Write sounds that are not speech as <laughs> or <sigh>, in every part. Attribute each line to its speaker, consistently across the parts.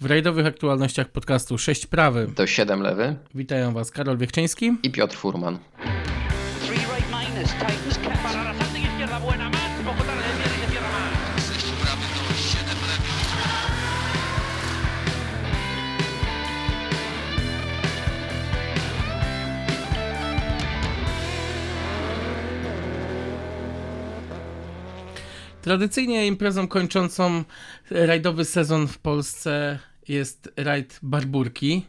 Speaker 1: W rajdowych aktualnościach podcastu 6 prawy.
Speaker 2: To 7 lewy.
Speaker 1: Witają Was Karol Wiechczyński
Speaker 2: i Piotr Furman.
Speaker 1: Tradycyjnie imprezą kończącą rajdowy sezon w Polsce jest rajd Barburki.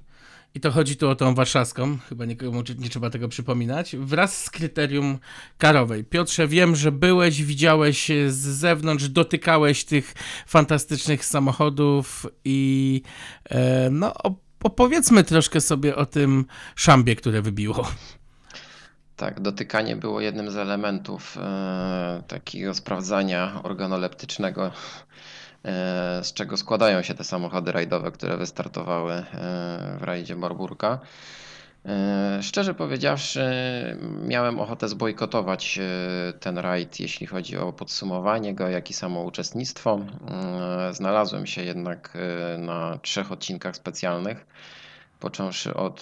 Speaker 1: I to chodzi tu o tą warszawską, chyba nikomu nie trzeba tego przypominać, wraz z kryterium karowej. Piotrze, wiem, że byłeś, widziałeś z zewnątrz, dotykałeś tych fantastycznych samochodów i e, no opowiedzmy troszkę sobie o tym szambie, które wybiło.
Speaker 2: Tak, dotykanie było jednym z elementów e, takiego sprawdzania organoleptycznego, z czego składają się te samochody rajdowe, które wystartowały e, w rajdzie Barburka. E, szczerze powiedziawszy, miałem ochotę zbojkotować e, ten rajd, jeśli chodzi o podsumowanie go, jak i samo uczestnictwo. E, znalazłem się jednak na trzech odcinkach specjalnych, począwszy od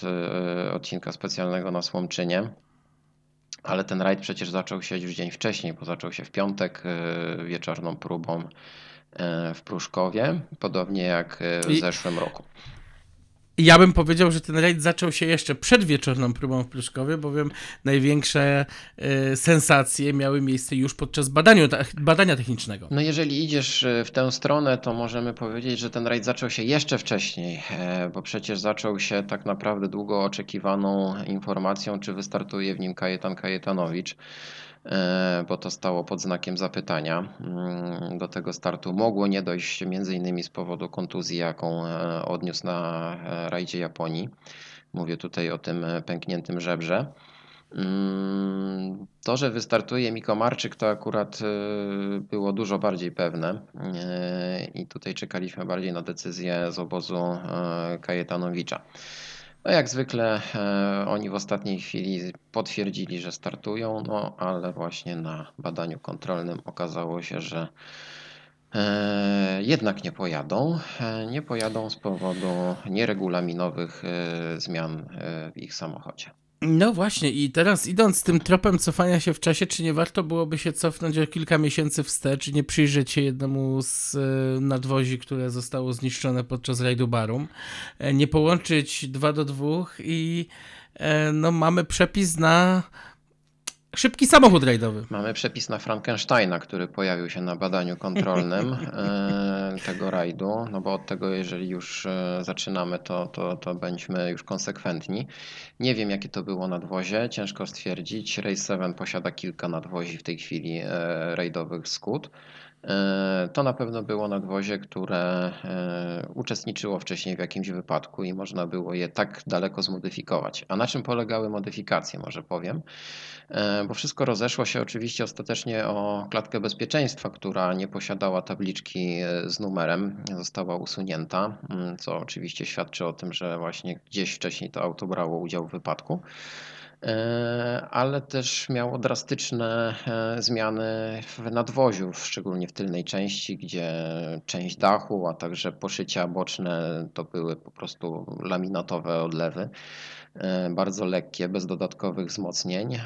Speaker 2: odcinka specjalnego na Słomczynie ale ten rajd przecież zaczął się już dzień wcześniej, bo zaczął się w piątek wieczorną próbą w Pruszkowie, podobnie jak y, w zeszłym roku.
Speaker 1: Ja bym powiedział, że ten rajd zaczął się jeszcze przed wieczorną próbą w Pruszkowie, bowiem największe y, sensacje miały miejsce już podczas badania, badania technicznego.
Speaker 2: No jeżeli idziesz e, w tę stronę, to możemy powiedzieć, że ten rajd zaczął się jeszcze wcześniej, e, bo przecież zaczął się tak naprawdę długo oczekiwaną informacją, czy wystartuje w nim Kajetan Kajetanowicz. E, bo to stało pod znakiem zapytania. Mm, do tego startu mogło nie dojść m.in. z powodu kontuzji, jaką e, odniósł na e, rajdzie Japonii. Mówię tutaj o tym pękniętym żebrze. Mm, to, że wystartuje Miko Marczyk, to akurat było dużo bardziej pewne i tutaj czekaliśmy bardziej na decyzję z obozu Kajetanowicza. No jak zwykle e, oni w ostatniej chwili potwierdzili, że startują, no ale właśnie na badaniu kontrolnym okazało się, że e, jednak nie pojadą. E, nie pojadą z powodu nieregulaminowych zmian w ich samochodzie.
Speaker 1: No właśnie, i teraz idąc tym tropem cofania się w czasie, czy nie warto byłoby się cofnąć o kilka miesięcy wstecz, nie przyjrzeć się jednemu z e, nadwozi, które zostało zniszczone podczas rajdu Barum, e, nie połączyć dwa do dwóch i e, no, mamy przepis na Szybki samochód rajdowy.
Speaker 2: Mamy przepis na Frankensteina, który pojawił się na badaniu kontrolnym <laughs> e, tego rajdu, no bo od tego, jeżeli już e, zaczynamy, to, to, to bądźmy już konsekwentni. Nie wiem, jakie to było nadwozie, ciężko stwierdzić. Race 7 posiada kilka nadwozi w tej chwili e, rajdowych skut. E, to na pewno było nadwozie, które e, uczestniczyło wcześniej w jakimś wypadku i można było je tak daleko zmodyfikować. A na czym polegały modyfikacje, może powiem? E, bo wszystko rozeszło się oczywiście ostatecznie o klatkę bezpieczeństwa, która nie posiadała tabliczki z numerem, została usunięta, mm, co oczywiście świadczy o tym, że właśnie gdzieś wcześniej to auto brało udział w wypadku. E, ale też miało drastyczne e, zmiany w nadwoziu, szczególnie w tylnej części, gdzie część dachu, a także poszycia boczne to były po prostu laminatowe odlewy, e, bardzo lekkie, bez dodatkowych wzmocnień.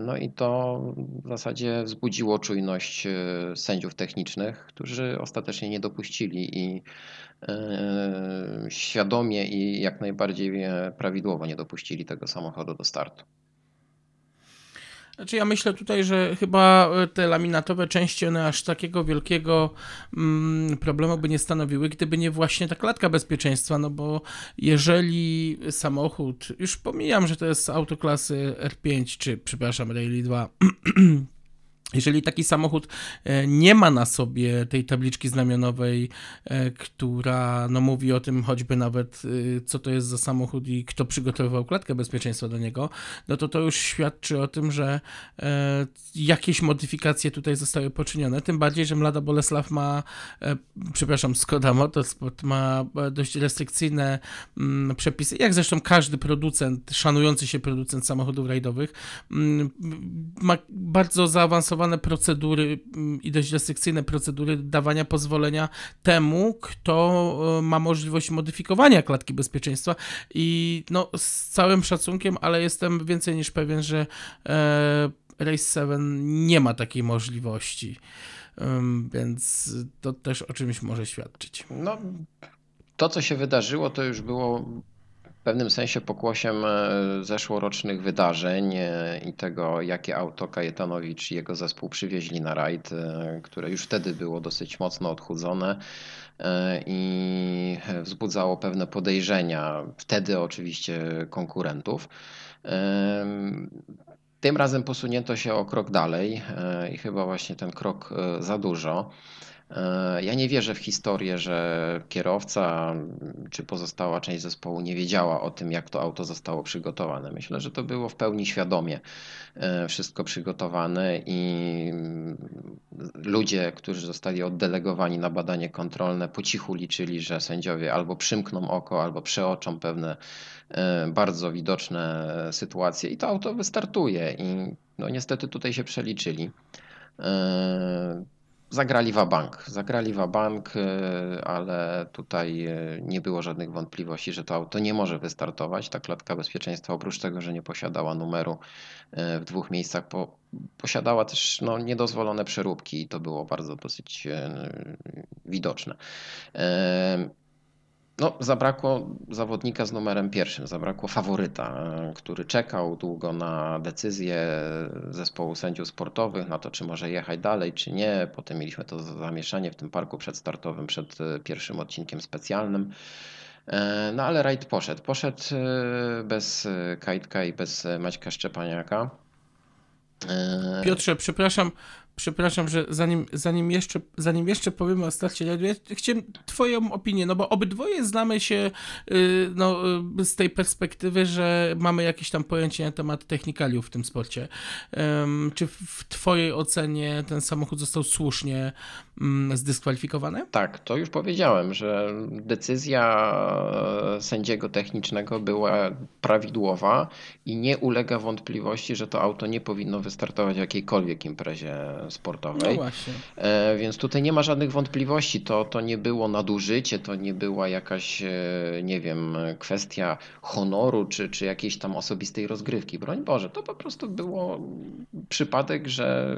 Speaker 2: No i to w zasadzie wzbudziło czujność sędziów technicznych, którzy ostatecznie nie dopuścili i świadomie i jak najbardziej prawidłowo nie dopuścili tego samochodu do startu.
Speaker 1: Znaczy ja myślę tutaj, że chyba e, te laminatowe części one aż takiego wielkiego mm, problemu by nie stanowiły, gdyby nie właśnie ta klatka bezpieczeństwa, no bo jeżeli samochód, już pomijam, że to jest autoklasy R5 czy przepraszam Rally 2 <clears throat> Jeżeli taki samochód e, nie ma na sobie tej tabliczki znamionowej, e, która no, mówi o tym choćby nawet, e, co to jest za samochód i kto przygotowywał klatkę bezpieczeństwa do niego, no to to już świadczy o tym, że jakieś modyfikacje tutaj zostały poczynione. Tym bardziej, że Mlada Bolesław ma, przepraszam, Skoda Motorsport ma dość restrykcyjne mm, przepisy, jak zresztą każdy producent, szanujący się producent samochodów rajdowych, mm, ma bardzo zaawansowane procedury mm, i dość restrykcyjne procedury dawania pozwolenia temu, kto e, ma możliwość modyfikowania klatki bezpieczeństwa i no z całym szacunkiem, ale jestem więcej niż pewien, że e, Race 7 nie ma takiej możliwości. Więc to też o czymś może świadczyć.
Speaker 2: No, to co się wydarzyło, to już było pewnym sensie pokłosiem e, zeszłorocznych wydarzeń e, i tego, jakie auto Kajetanowicz i jego zespół przywieźli na rajd, e, które już wtedy było dosyć mocno odchudzone i wzbudzało pewne podejrzenia, wtedy oczywiście konkurentów. Tym razem posunięto się o krok dalej i chyba właśnie ten krok za dużo. E, ja nie wierzę w historię, że kierowca czy pozostała część zespołu nie wiedziała o tym, jak to auto zostało przygotowane. Myślę, że to było w pełni świadomie e, wszystko przygotowane i ludzie, którzy zostali oddelegowani na badanie kontrolne, po cichu liczyli, że sędziowie albo przymkną oko, albo przeoczą pewne e, bardzo widoczne sytuacje i to auto wystartuje. I no niestety tutaj się przeliczyli. Zagrali bank, zagrali bank, y, ale tutaj y, nie było żadnych wątpliwości, że to auto nie może wystartować. Ta klatka bezpieczeństwa, oprócz tego, że nie posiadała numeru y, w dwóch miejscach, po, posiadała też no, niedozwolone przeróbki i to było bardzo dosyć widoczne. No, zabrakło zawodnika z numerem pierwszym, zabrakło faworyta, e, który czekał długo na decyzję zespołu sędziów sportowych, na to, czy może jechać dalej, czy nie. Potem mieliśmy to zamieszanie w tym parku przedstartowym przed e, pierwszym odcinkiem specjalnym. E, no ale rajd poszedł. Poszedł bez Kajtka i bez Maćka Szczepaniaka.
Speaker 1: Piotrze, przepraszam, przepraszam, że zanim, zanim, jeszcze, zanim jeszcze powiemy o starcie rajdu, ja chciałem twoją opinię, no bo obydwoje znamy się y, no, y, z tej perspektywy, że mamy jakieś tam pojęcie na temat technikaliów w tym sporcie. Czy w twojej ocenie ten samochód został słusznie mm, zdyskwalifikowany?
Speaker 2: Tak, to już powiedziałem, że decyzja sędziego technicznego była prawidłowa i nie ulega wątpliwości, że to auto nie powinno wystartować w jakiejkolwiek imprezie sportowej. No
Speaker 1: właśnie.
Speaker 2: E, więc tutaj nie ma żadnych wątpliwości. To, to nie było nadużycie, to nie była jakaś, e, nie wiem, kwestia honoru czy, czy jakiejś tam osobistej rozgrywki. Broń Boże, to po prostu było przypadek, że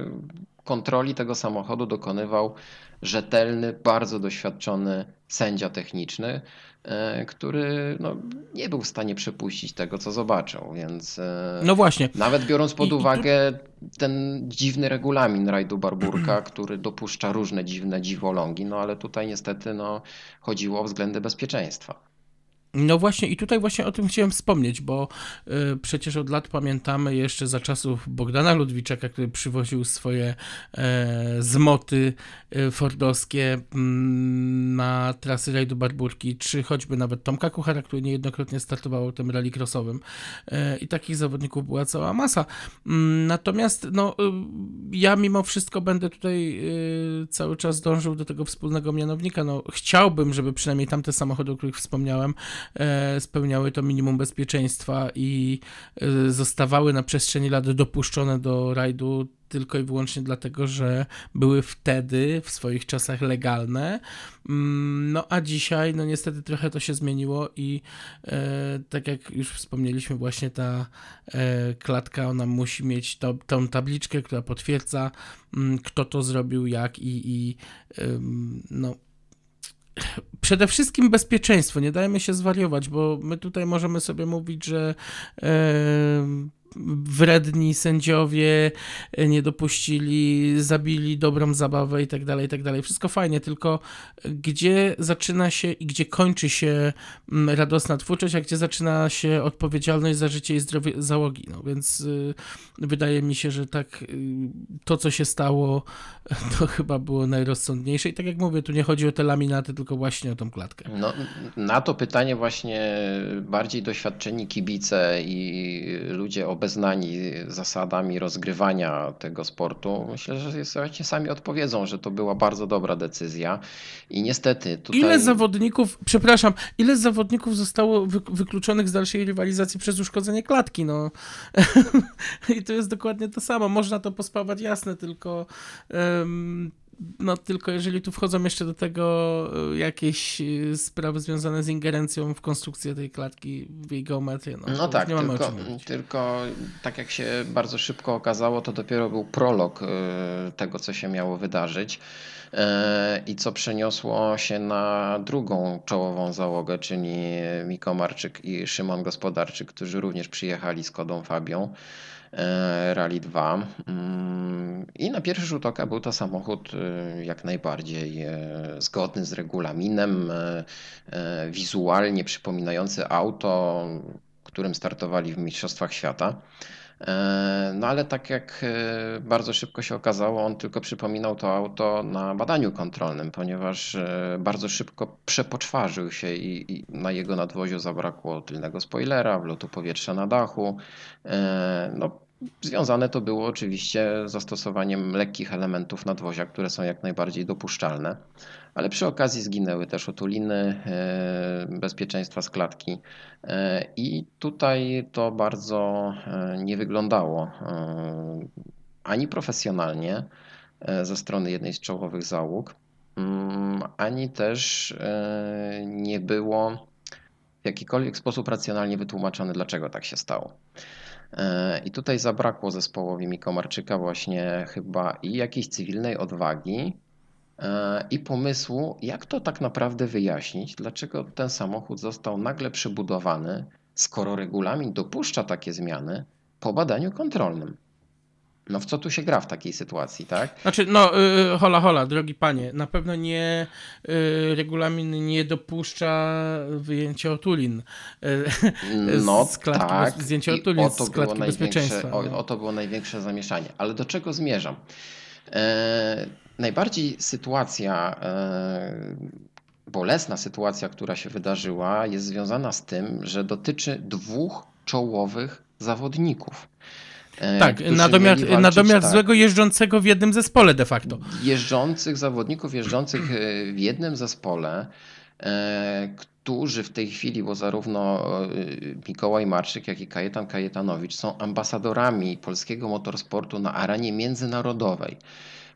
Speaker 2: kontroli tego samochodu dokonywał rzetelny, bardzo doświadczony sędzia techniczny, e, który no, nie był w stanie przepuścić tego, co zobaczył. Więc
Speaker 1: e, no właśnie.
Speaker 2: nawet biorąc pod I, uwagę i tu... ten dziwny regulamin rajdu Barburka, <clears throat> który dopuszcza różne dziwne dziwolągi, no ale tutaj niestety no, chodziło o względy bezpieczeństwa.
Speaker 1: No właśnie i tutaj właśnie o tym chciałem wspomnieć, bo y, przecież od lat pamiętamy jeszcze za czasów Bogdana Ludwiczaka, który przywoził swoje e, zmoty e, fordowskie mm, na trasy rajdu Barburki, czy choćby nawet Tomka Kuchara, który niejednokrotnie startował tym rallycrossowym e, i takich zawodników była cała masa. Mm, natomiast no, y, ja mimo wszystko będę tutaj y, cały czas dążył do tego wspólnego mianownika. No, chciałbym, żeby przynajmniej tamte samochody, o których wspomniałem, spełniały to minimum bezpieczeństwa i e, zostawały na przestrzeni lat dopuszczone do rajdu tylko i wyłącznie dlatego, że były wtedy w swoich czasach legalne. Mm, no a dzisiaj, no niestety trochę to się zmieniło i e, tak jak już wspomnieliśmy, właśnie ta e, klatka, ona musi mieć to, tą tabliczkę, która potwierdza, m, mm, kto to zrobił, jak i, i e, no przede wszystkim bezpieczeństwo. Nie dajmy się zwariować, bo my tutaj możemy sobie mówić, że wredni sędziowie nie dopuścili, zabili dobrą zabawę i tak dalej, i tak dalej. Wszystko fajnie, tylko gdzie zaczyna się i gdzie kończy się mm, radosna twórczość, a gdzie zaczyna się odpowiedzialność za życie i zdrowie załogi. No więc y, wydaje mi się, że tak y, to, co się stało, <laughs> to chyba było najrozsądniejsze. I tak jak mówię, tu nie chodzi o te laminaty, tylko właśnie o tą klatkę.
Speaker 2: No, na to pytanie właśnie bardziej doświadczeni kibice i ludzie o obeznani zasadami rozgrywania tego sportu, myślę, że sobie sami odpowiedzą, że to była bardzo dobra decyzja. I niestety tutaj...
Speaker 1: Ile zawodników, przepraszam, ile zawodników zostało wykluczonych z dalszej rywalizacji przez uszkodzenie klatki? No. <laughs> I to jest dokładnie to samo. Można to pospawać jasne, tylko um, no tylko jeżeli tu wchodzą jeszcze do tego e, jakieś e, sprawy związane z ingerencją w konstrukcję tej klatki, w jej geometrię, no,
Speaker 2: no tak, nie mamy tylko, tylko tak jak się bardzo szybko okazało, to dopiero był prolog e, tego, co się miało wydarzyć i co przeniosło się na drugą czołową załogę, czyli Miko Marczyk i Szymon Gospodarczyk, którzy również przyjechali z Kodą Fabią. E, Rally 2. Mm, I na pierwszy rzut oka był to samochód e, jak najbardziej e, zgodny z regulaminem, wizualnie przypominający auto, którym startowali w Mistrzostwach Świata. No ale tak jak bardzo szybko się okazało, on tylko przypominał to auto na badaniu kontrolnym, ponieważ bardzo szybko przepoczwarzył się i, i na jego nadwoziu zabrakło tylnego spoilera, wlotu powietrza na dachu. No, Związane to było oczywiście zastosowaniem lekkich elementów nadwozia, które są jak najbardziej dopuszczalne, ale przy okazji zginęły też otuliny e, bezpieczeństwa z klatki e, i tutaj to bardzo e, nie wyglądało ani profesjonalnie ze strony jednej z czołowych załóg, mm, ani też nie było w jakikolwiek sposób racjonalnie wytłumaczone, dlaczego tak się stało. E, I tutaj zabrakło zespołowi Mikomarczyka właśnie chyba i jakiejś cywilnej odwagi, e, i pomysłu, jak to tak naprawdę wyjaśnić, dlaczego ten samochód został nagle przebudowany, skoro regulamin dopuszcza takie zmiany po badaniu kontrolnym. No w co tu się gra w takiej sytuacji, tak?
Speaker 1: Znaczy, no, yy, hola, hola, drogi panie, na pewno nie, yy, regulamin nie dopuszcza wyjęcia otulin
Speaker 2: yy, no, z klatki, tak.
Speaker 1: Zdjęcia otulin z klatki bezpieczeństwa.
Speaker 2: O, o, to było największe zamieszanie. Ale do czego zmierzam? E, najbardziej sytuacja, e, bolesna sytuacja, która się wydarzyła, jest związana z tym, że dotyczy dwóch czołowych zawodników.
Speaker 1: E, tak, walczyć, natomiast tak. złego jeżdżącego w jednym zespole de facto.
Speaker 2: Jeżdżących zawodników, jeżdżących e, w jednym zespole, e, którzy w tej chwili, bo zarówno Mikołaj Marszyk, jak i Kajetan Kajetanowicz są ambasadorami polskiego motorsportu na arenie międzynarodowej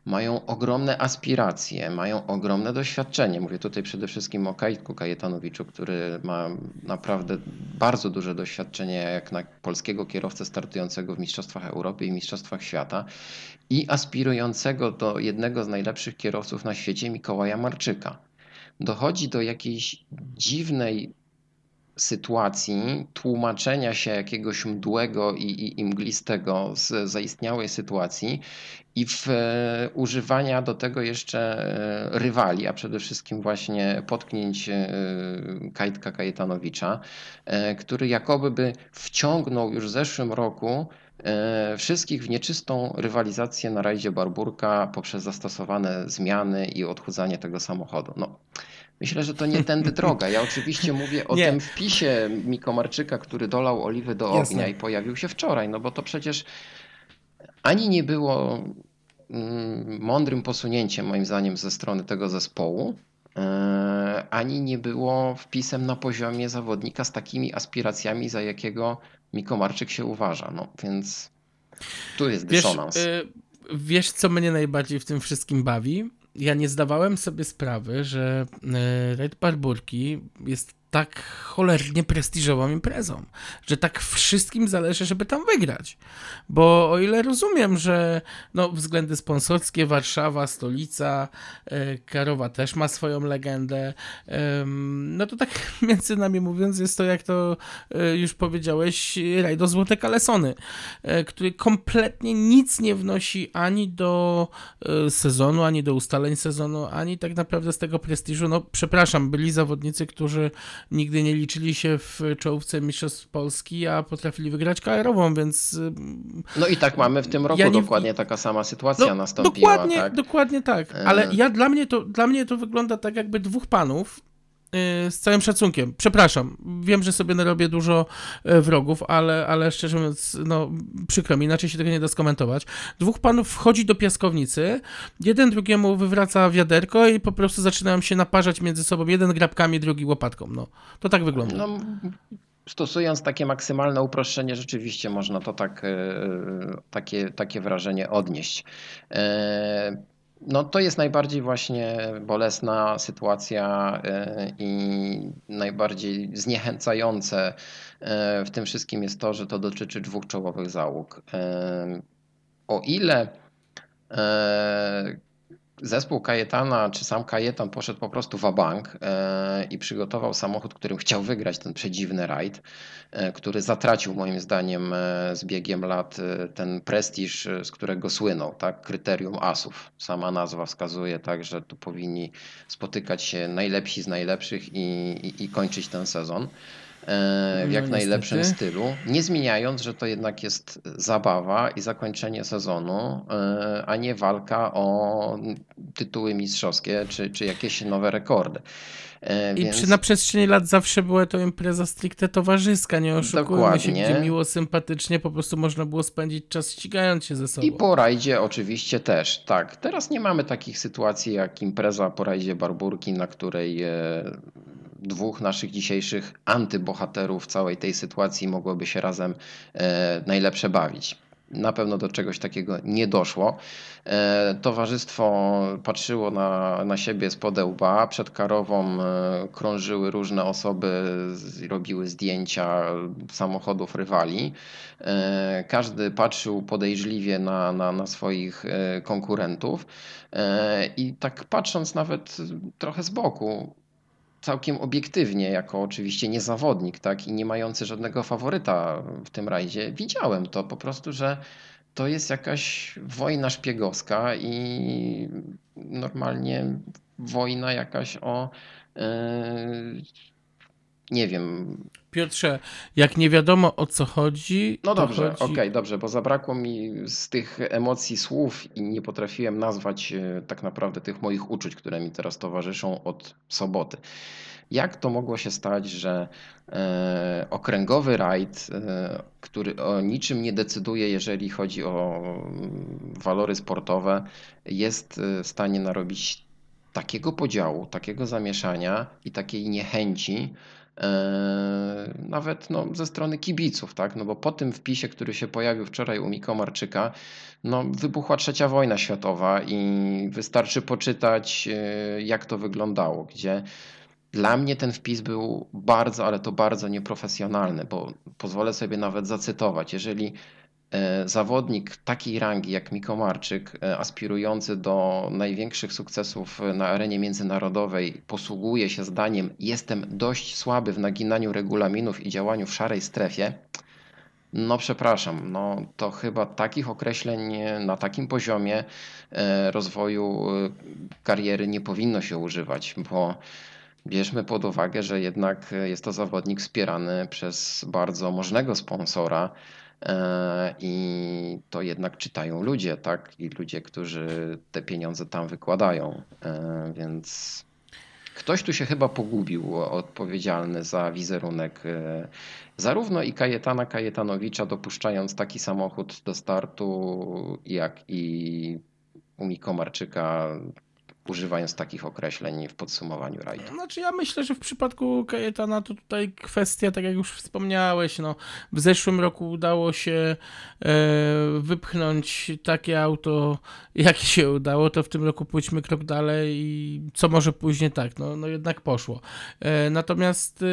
Speaker 2: mają ogromne aspiracje, mają ogromne doświadczenie. Mówię tutaj przede wszystkim o Kajtku Kajetanowiczu, który ma naprawdę bardzo duże doświadczenie jak na polskiego kierowcę startującego w Mistrzostwach Europy i Mistrzostwach Świata i aspirującego do jednego z najlepszych kierowców na świecie Mikołaja Marczyka. Dochodzi do jakiejś dziwnej sytuacji tłumaczenia się jakiegoś mdłego i, i, i mglistego z zaistniałej sytuacji i w e, używania do tego jeszcze e, rywali, a przede wszystkim właśnie potknięć e, Kajtka Kajetanowicza, który jakoby by wciągnął już w zeszłym roku wszystkich w nieczystą rywalizację na rajdzie Barburka poprzez zastosowane zmiany i odchudzanie tego samochodu. No, Myślę, że to nie tędy <laughs> droga. Ja oczywiście mówię o nie. tym wpisie Mikomarczyka, który dolał oliwy do Jasne. ognia i pojawił się wczoraj, no bo to przecież ani nie było mm, mądrym posunięciem, moim zdaniem, ze strony tego zespołu, e, ani nie było wpisem na poziomie zawodnika z takimi aspiracjami, za jakiego Mikomarczyk się uważa. No więc tu jest dysonans. Wiesz, y,
Speaker 1: wiesz, co mnie najbardziej w tym wszystkim bawi? Ja nie zdawałem sobie sprawy, że y, Red Barburki jest tak cholernie prestiżową imprezą, że tak wszystkim zależy, żeby tam wygrać. Bo o ile rozumiem, że no, względy sponsorskie, Warszawa, stolica, e, Karowa też ma swoją legendę, no to tak <laughs> między nami mówiąc jest to, jak to e, już powiedziałeś, rajdo Złote Kalesony, e, który kompletnie nic nie wnosi ani do sezonu, ani do ustaleń sezonu, ani tak naprawdę z tego prestiżu. No przepraszam, byli zawodnicy, którzy nigdy nie liczyli się w czołówce Mistrzostw Polski, a potrafili wygrać KR-ową, więc...
Speaker 2: No i tak mamy w tym roku, ja nie... dokładnie taka sama sytuacja no, nastąpiła.
Speaker 1: Dokładnie
Speaker 2: tak?
Speaker 1: dokładnie tak, ale e. ja, dla, mnie to, dla mnie to wygląda tak jakby dwóch panów y, z całym szacunkiem, przepraszam, wiem, że sobie narobię dużo e, wrogów, ale, ale szczerze mówiąc, no przykro mi, inaczej się tego nie da skomentować. Dwóch panów wchodzi do piaskownicy, jeden drugiemu wywraca wiaderko i po prostu zaczynają się naparzać między sobą, jeden grabkami, drugi łopatką, no. To tak wygląda.
Speaker 2: No, stosując takie maksymalne uproszczenie, rzeczywiście można to tak, e, takie, takie wrażenie odnieść. E, no to jest najbardziej właśnie bolesna sytuacja e, i najbardziej zniechęcające w tym wszystkim jest to, że to dotyczy dwóch czołowych załóg. O ile zespół Kajetana, czy sam Kajetan poszedł po prostu w bank e, i przygotował samochód, którym chciał wygrać ten przedziwny rajd, e, który zatracił moim zdaniem e, z biegiem lat ten prestiż, z którego słynął, tak? kryterium asów. Sama nazwa wskazuje tak, że tu powinni spotykać się najlepsi z najlepszych i, i, i kończyć ten sezon. E, w jak no, najlepszym stylu, nie zmieniając, że to jednak jest zabawa i zakończenie sezonu, e, a nie walka o tytuły mistrzowskie czy, czy jakieś nowe rekordy.
Speaker 1: E, I Więc... przy, na przestrzeni lat zawsze była to impreza stricte towarzyska, nie oszukujmy Dokładnie. się, gdzie miło, sympatycznie po prostu można było spędzić czas ścigając się ze sobą.
Speaker 2: I po rajdzie oczywiście też, tak. Teraz nie mamy takich sytuacji jak impreza po rajdzie Barburki, na której dwóch naszych dzisiejszych antybohaterów całej tej sytuacji mogłoby się razem e, najlepsze bawić. Na pewno do czegoś takiego nie doszło. E, towarzystwo patrzyło na, na siebie z podełba. Przed karową e, krążyły różne osoby, robiły zdjęcia samochodów rywali. Każdy patrzył podejrzliwie na, na, na swoich konkurentów. I tak patrząc nawet trochę z boku, całkiem obiektywnie, jako oczywiście niezawodnik, tak, i nie mający żadnego faworyta w tym rajdzie, widziałem to po prostu, że to jest jakaś wojna szpiegowska i normalnie wojna jakaś o yy, nie wiem.
Speaker 1: Piotrze, jak nie wiadomo o co chodzi.
Speaker 2: No dobrze, chodzi... okej, okay, dobrze, bo zabrakło mi z tych emocji słów i nie potrafiłem nazwać e, tak naprawdę tych moich uczuć, które mi teraz towarzyszą od soboty. Jak to mogło się stać, że e, okręgowy rajd, e, który o niczym nie decyduje, jeżeli chodzi o mm, walory sportowe, jest w stanie narobić takiego podziału, takiego zamieszania i takiej niechęci, E, nawet no, ze strony kibiców, tak? No bo po tym wpisie, który się pojawił wczoraj u Miko Marczyka, no, wybuchła trzecia wojna światowa i wystarczy poczytać, e, jak to wyglądało, gdzie dla mnie ten wpis był bardzo, ale to bardzo nieprofesjonalny, bo pozwolę sobie nawet zacytować. Jeżeli zawodnik takiej rangi jak Miko Marczyk, e, aspirujący do największych sukcesów na arenie międzynarodowej, posługuje się zdaniem: Jestem dość słaby w naginaniu regulaminów i działaniu w szarej strefie. No, przepraszam, no to chyba takich określeń na takim poziomie e, rozwoju kariery nie powinno się używać, bo bierzmy pod uwagę, że jednak jest to zawodnik wspierany przez bardzo możnego sponsora E, I to jednak czytają ludzie, tak? I ludzie, którzy te pieniądze tam wykładają. E, więc ktoś tu się chyba pogubił, odpowiedzialny za wizerunek e, zarówno i Kajetana Kajetanowicza, dopuszczając taki samochód do startu, jak i Umi Komarczyka używając takich określeń w podsumowaniu rajdu.
Speaker 1: Znaczy ja myślę, że w przypadku Kajetana to tutaj kwestia, tak jak już wspomniałeś, no, w zeszłym roku udało się e, wypchnąć takie auto, jak się udało, to w tym roku pójdźmy krok dalej i co może później tak, no, no jednak poszło. E, natomiast e,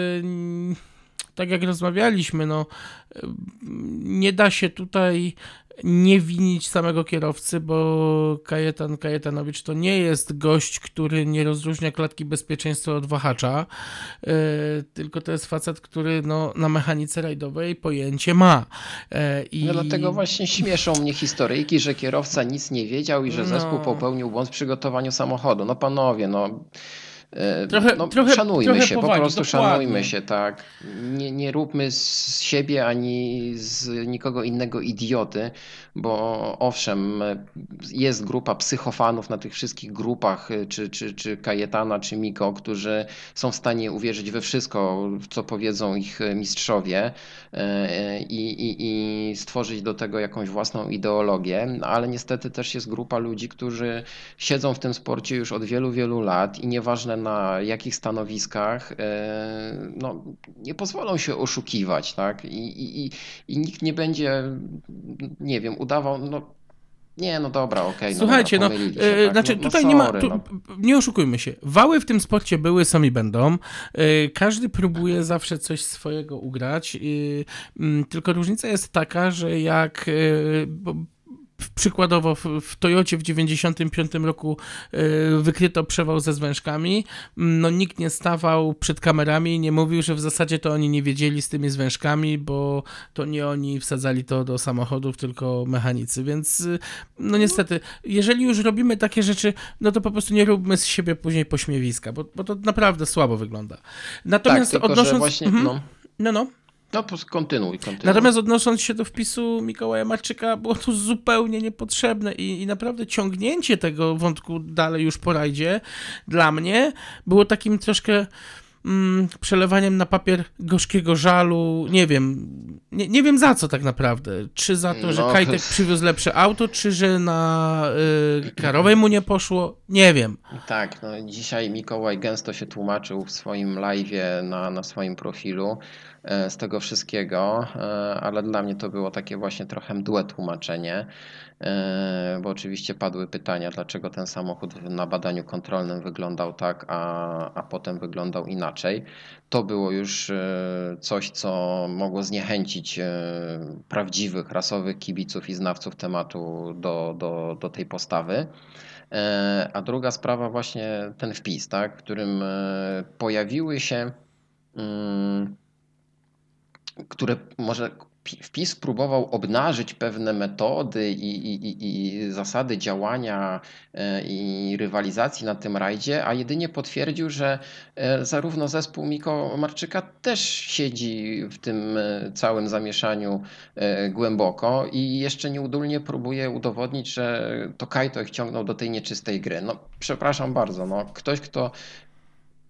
Speaker 1: tak jak rozmawialiśmy, no nie da się tutaj nie winić samego kierowcy, bo Kajetan Kajetanowicz to nie jest gość, który nie rozróżnia klatki bezpieczeństwa od wahacza, yy, tylko to jest facet, który no, na mechanice rajdowej pojęcie ma.
Speaker 2: Yy, i... No dlatego właśnie śmieszą mnie historyjki, że kierowca nic nie wiedział i że no. zespół popełnił błąd w przygotowaniu samochodu. No panowie, no
Speaker 1: trochę,
Speaker 2: no,
Speaker 1: trochę,
Speaker 2: szanujmy
Speaker 1: trochę
Speaker 2: się,
Speaker 1: powagi,
Speaker 2: po prostu
Speaker 1: dokładnie.
Speaker 2: szanujmy się, tak. Nie, nie róbmy z siebie ani z nikogo innego idioty, bo owszem, jest grupa psychofanów na tych wszystkich grupach, czy, czy, czy Kajetana, czy Miko, którzy są w stanie uwierzyć we wszystko, co powiedzą ich mistrzowie e, i, i, i stworzyć do tego jakąś własną ideologię, ale niestety też jest grupa ludzi, którzy siedzą w tym sporcie już od wielu, wielu lat i nieważne na jakich stanowiskach, e, no, nie pozwolą się oszukiwać, tak? I, i, i nikt nie będzie, nie wiem, udawał, no nie, no dobra, okej.
Speaker 1: Słuchajcie,
Speaker 2: no,
Speaker 1: no,
Speaker 2: dobra,
Speaker 1: e,
Speaker 2: się, tak?
Speaker 1: znaczy
Speaker 2: no, no
Speaker 1: tutaj nie ma,
Speaker 2: sorry,
Speaker 1: tu,
Speaker 2: no.
Speaker 1: nie oszukujmy się, wały w tym sporcie były, są i będą, E, każdy próbuje zawsze coś swojego ugrać, E, tylko różnica jest taka, że jak e, Przykładowo w, w Toyocie w 95 roku e, wykryto przewał ze zwężkami. Mm, No nikt nie stawał przed kamerami i nie mówił, że w zasadzie to oni nie wiedzieli z tymi zwężkami, bo to nie oni wsadzali to do samochodów, tylko mechanicy. Więc y, no niestety, jeżeli już robimy takie rzeczy, no to po prostu nie róbmy z siebie później pośmiewiska, bo, bo to naprawdę słabo wygląda.
Speaker 2: Tak,
Speaker 1: Natomiast
Speaker 2: tylko
Speaker 1: odnosząc...
Speaker 2: właśnie,
Speaker 1: Mhm.
Speaker 2: no,
Speaker 1: no, no.
Speaker 2: No po- kontynuuj, kontynuuj.
Speaker 1: Natomiast odnosząc się do wpisu Mikołaja Marczyka, było to zupełnie niepotrzebne i, i naprawdę ciągnięcie tego wątku dalej już po rajdzie dla mnie było takim troszkę mm, przelewaniem na papier gorzkiego żalu. Nie wiem, nie, nie wiem za co tak naprawdę. Czy za to, że
Speaker 2: No,
Speaker 1: Kajtek przywiózł lepsze auto, czy że na y, karowej mu nie poszło? Nie wiem.
Speaker 2: Tak, no dzisiaj Mikołaj gęsto się tłumaczył w swoim live'ie na, na swoim profilu z tego wszystkiego, e, ale dla mnie to było takie właśnie trochę mdłe tłumaczenie, e, bo oczywiście padły pytania, dlaczego ten samochód na badaniu kontrolnym wyglądał tak, a, a potem wyglądał inaczej. To było już e, coś, co mogło zniechęcić e, prawdziwych, rasowych kibiców i znawców tematu do, do, do tej postawy. E, A druga sprawa właśnie ten wpis, tak, w którym e, pojawiły się, mm, które może pi- wpis próbował obnażyć pewne metody i, i, i, zasady działania e, i rywalizacji na tym rajdzie, a jedynie potwierdził, że e, zarówno zespół Miko Marczyka też siedzi w tym e, całym zamieszaniu głęboko i jeszcze nieudolnie próbuje udowodnić, że to Kajto ich ciągnął do tej nieczystej gry. No, przepraszam bardzo, no, ktoś, kto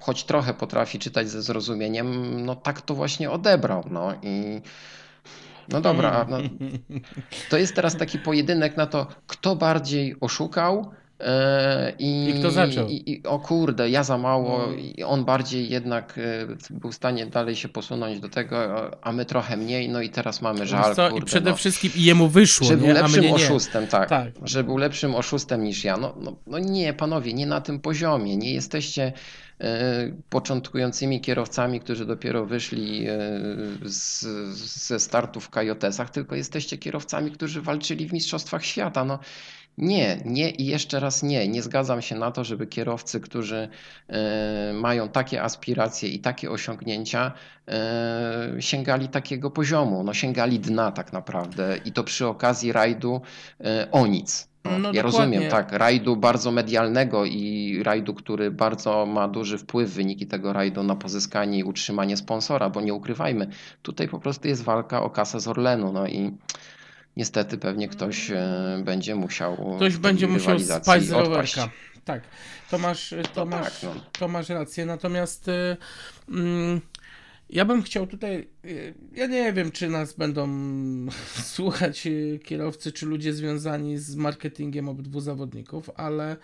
Speaker 2: choć trochę potrafi czytać ze zrozumieniem, no tak to właśnie odebrał. No i no dobra, no, <laughs> to jest teraz taki pojedynek na to, kto bardziej oszukał. e, I,
Speaker 1: I kto zaczął.
Speaker 2: I, i, o kurde, ja za mało,
Speaker 1: No.
Speaker 2: i on bardziej jednak e, był w stanie dalej się posunąć do tego, a my trochę mniej, no i teraz mamy żal.
Speaker 1: Co,
Speaker 2: kurde,
Speaker 1: I przede
Speaker 2: no.
Speaker 1: wszystkim jemu wyszło,
Speaker 2: Że był
Speaker 1: nie? a
Speaker 2: lepszym oszustem, tak,
Speaker 1: Tak.
Speaker 2: Że był lepszym oszustem niż ja. No, no, no nie, panowie, nie na tym poziomie. Nie jesteście początkującymi kierowcami, którzy dopiero wyszli e, z, ze startu w Kajotesach, tylko jesteście kierowcami, którzy walczyli w Mistrzostwach Świata. No, nie, nie i jeszcze raz nie. Nie zgadzam się na to, żeby kierowcy, którzy e, mają takie aspiracje i takie osiągnięcia, e, sięgali takiego poziomu. No, sięgali dna tak naprawdę i to przy okazji rajdu e, o nic. No,
Speaker 1: No,
Speaker 2: ja
Speaker 1: dokładnie.
Speaker 2: rozumiem, tak, rajdu bardzo medialnego i rajdu, który bardzo ma duży wpływ, wyniki tego rajdu na pozyskanie i utrzymanie sponsora, bo nie ukrywajmy, tutaj po prostu jest walka o kasę z Orlenu, no i niestety pewnie ktoś e, będzie musiał
Speaker 1: Ktoś będzie musiał spać z rowerka. Tak, to masz, to,
Speaker 2: No
Speaker 1: masz,
Speaker 2: tak, no.
Speaker 1: to masz rację. Natomiast y, mm, ja bym chciał tutaj. y, Ja nie wiem, czy nas będą <laughs> słuchać y, kierowcy, czy ludzie związani z marketingiem obydwu zawodników, ale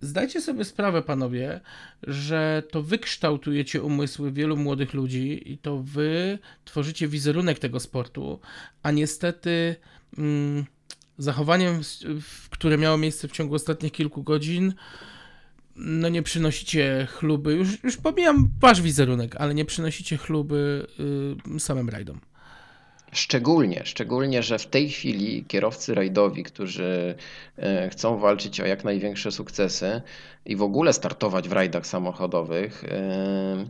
Speaker 1: zdajcie sobie sprawę, panowie, że to wy kształtujecie umysły wielu młodych ludzi i to wy tworzycie wizerunek tego sportu, a niestety. Mm, zachowaniem, które miało miejsce w ciągu ostatnich kilku godzin, no nie przynosicie chluby, już, już pomijam wasz wizerunek, ale nie przynosicie chluby y, samym rajdom.
Speaker 2: Szczególnie, szczególnie, że w tej chwili kierowcy rajdowi, którzy e, chcą walczyć o jak największe sukcesy i w ogóle startować w rajdach samochodowych, e,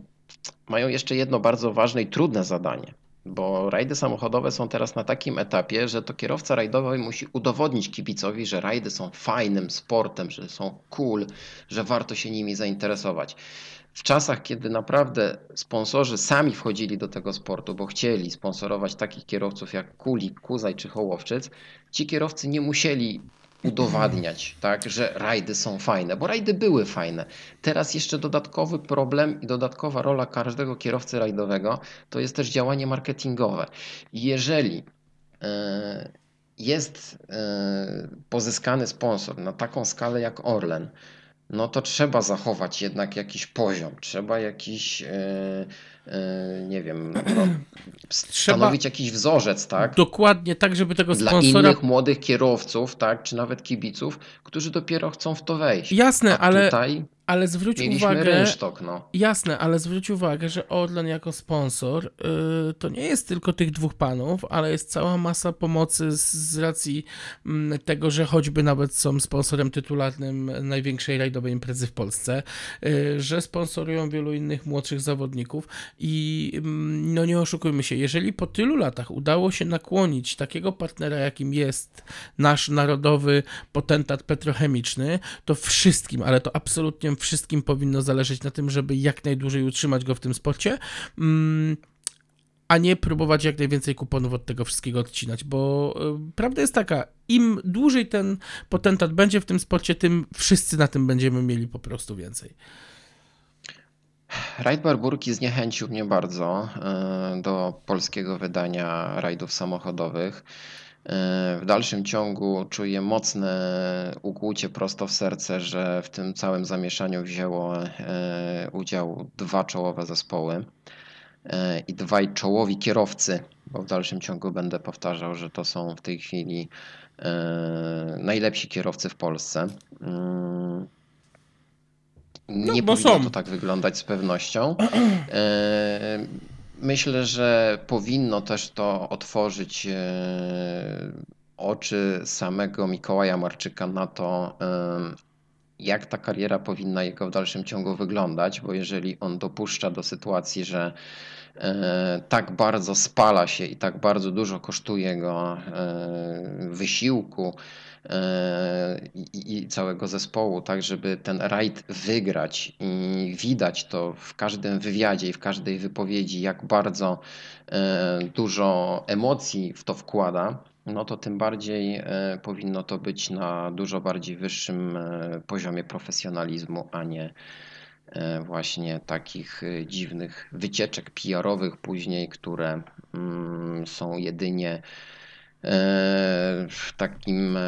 Speaker 2: mają jeszcze jedno bardzo ważne i trudne zadanie. Bo rajdy samochodowe są teraz na takim etapie, że to kierowca rajdowy musi udowodnić kibicowi, że rajdy są fajnym sportem, że są cool, że warto się nimi zainteresować. W czasach, kiedy naprawdę sponsorzy sami wchodzili do tego sportu, bo chcieli sponsorować takich kierowców jak Kulik, Kuzaj czy Hołowczyc, ci kierowcy nie musieli udowadniać, tak, że rajdy są fajne, bo rajdy były fajne. Teraz jeszcze dodatkowy problem i dodatkowa rola każdego kierowcy rajdowego to jest też działanie marketingowe. Jeżeli e, jest e, pozyskany sponsor na taką skalę jak Orlen, no to trzeba zachować jednak jakiś poziom, trzeba jakiś, e, e, nie wiem, no, <clears throat> stanowić jakiś wzorzec, tak?
Speaker 1: Dokładnie tak, żeby tego
Speaker 2: Dla
Speaker 1: sponsora...
Speaker 2: innych młodych kierowców, tak, czy nawet kibiców, którzy dopiero chcą w to wejść.
Speaker 1: Jasne,
Speaker 2: A
Speaker 1: ale,
Speaker 2: tutaj
Speaker 1: ale zwróć
Speaker 2: mieliśmy
Speaker 1: uwagę...
Speaker 2: rynsztok, no.
Speaker 1: Jasne, ale zwróć uwagę, że Orlen jako sponsor yy, to nie jest tylko tych dwóch panów, ale jest cała masa pomocy z, z racji mm, tego, że choćby nawet są sponsorem tytularnym największej rajdowej imprezy w Polsce, yy, że sponsorują wielu innych młodszych zawodników i mm, no nie oszukujmy się, jeżeli po tylu latach udało się nakłonić takiego partnera, jakim jest nasz narodowy potentat petrochemiczny, to wszystkim, ale to absolutnie wszystkim powinno zależeć na tym, żeby jak najdłużej utrzymać go w tym sporcie, mm, a nie próbować jak najwięcej kuponów od tego wszystkiego odcinać, bo y, prawda jest taka, im dłużej ten potentat będzie w tym sporcie, tym wszyscy na tym będziemy mieli po prostu więcej.
Speaker 2: Rajd Barburki zniechęcił mnie bardzo y, do polskiego wydania rajdów samochodowych. W dalszym ciągu czuję mocne ukłucie prosto w serce, że w tym całym zamieszaniu wzięło e, udział dwa czołowe zespoły e, i dwaj czołowi kierowcy, bo w dalszym ciągu będę powtarzał, że to są w tej chwili e, najlepsi kierowcy w Polsce. Mm. Nie no, powinno są. to tak wyglądać z pewnością. Myślę, że powinno też to otworzyć e, oczy samego Mikołaja Marczyka na to, e, jak ta kariera powinna jego w dalszym ciągu wyglądać, bo jeżeli on dopuszcza do sytuacji, że e, tak bardzo spala się i tak bardzo dużo kosztuje go wysiłku, i, i, całego zespołu, tak żeby ten rajd wygrać i widać to w każdym wywiadzie i w każdej wypowiedzi, jak bardzo e, dużo emocji w to wkłada, no to tym bardziej e, powinno to być na dużo bardziej wyższym e, poziomie profesjonalizmu, a nie właśnie takich dziwnych wycieczek PR-owych później, które mm, są jedynie E, takim, e,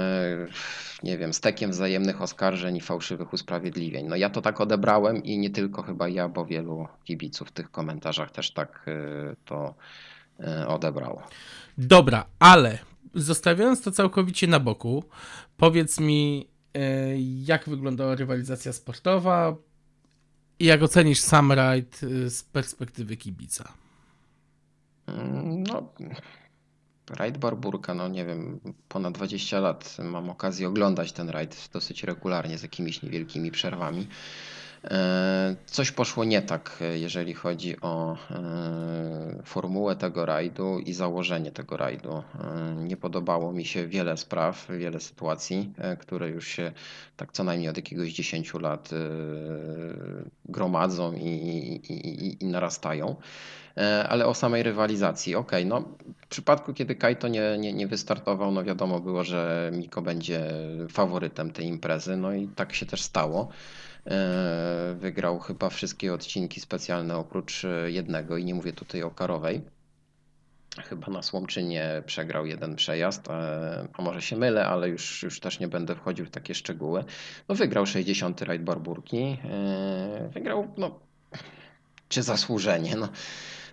Speaker 2: nie wiem, stekiem wzajemnych oskarżeń i fałszywych usprawiedliwień. No ja to tak odebrałem i nie tylko chyba ja, bo wielu kibiców w tych komentarzach też tak e, to odebrało.
Speaker 1: Dobra, ale zostawiając to całkowicie na boku, powiedz mi, jak wyglądała rywalizacja sportowa i jak ocenisz sam rajd z perspektywy kibica?
Speaker 2: Mm, no, Rajd Barburka, no nie wiem, ponad 20 lat mam okazję oglądać ten rajd dosyć regularnie z jakimiś niewielkimi przerwami. E, coś poszło nie tak, jeżeli chodzi o e, formułę tego rajdu i założenie tego rajdu. E, nie podobało mi się wiele spraw, wiele sytuacji, które już się tak co najmniej od jakiegoś 10 lat gromadzą i, i, i, i narastają. Ale o samej rywalizacji, ok, no w przypadku kiedy Kaito nie, nie, nie wystartował, no wiadomo było, że Miko będzie faworytem tej imprezy, no i tak się też stało. E, wygrał chyba wszystkie odcinki specjalne oprócz e, jednego i nie mówię tutaj o Karowej. Chyba na Słomczynie przegrał jeden przejazd, e, a może się mylę, ale już, już też nie będę wchodził w takie szczegóły. No wygrał 60. rajd Barburki. Wygrał, no, czy zasłużenie, no.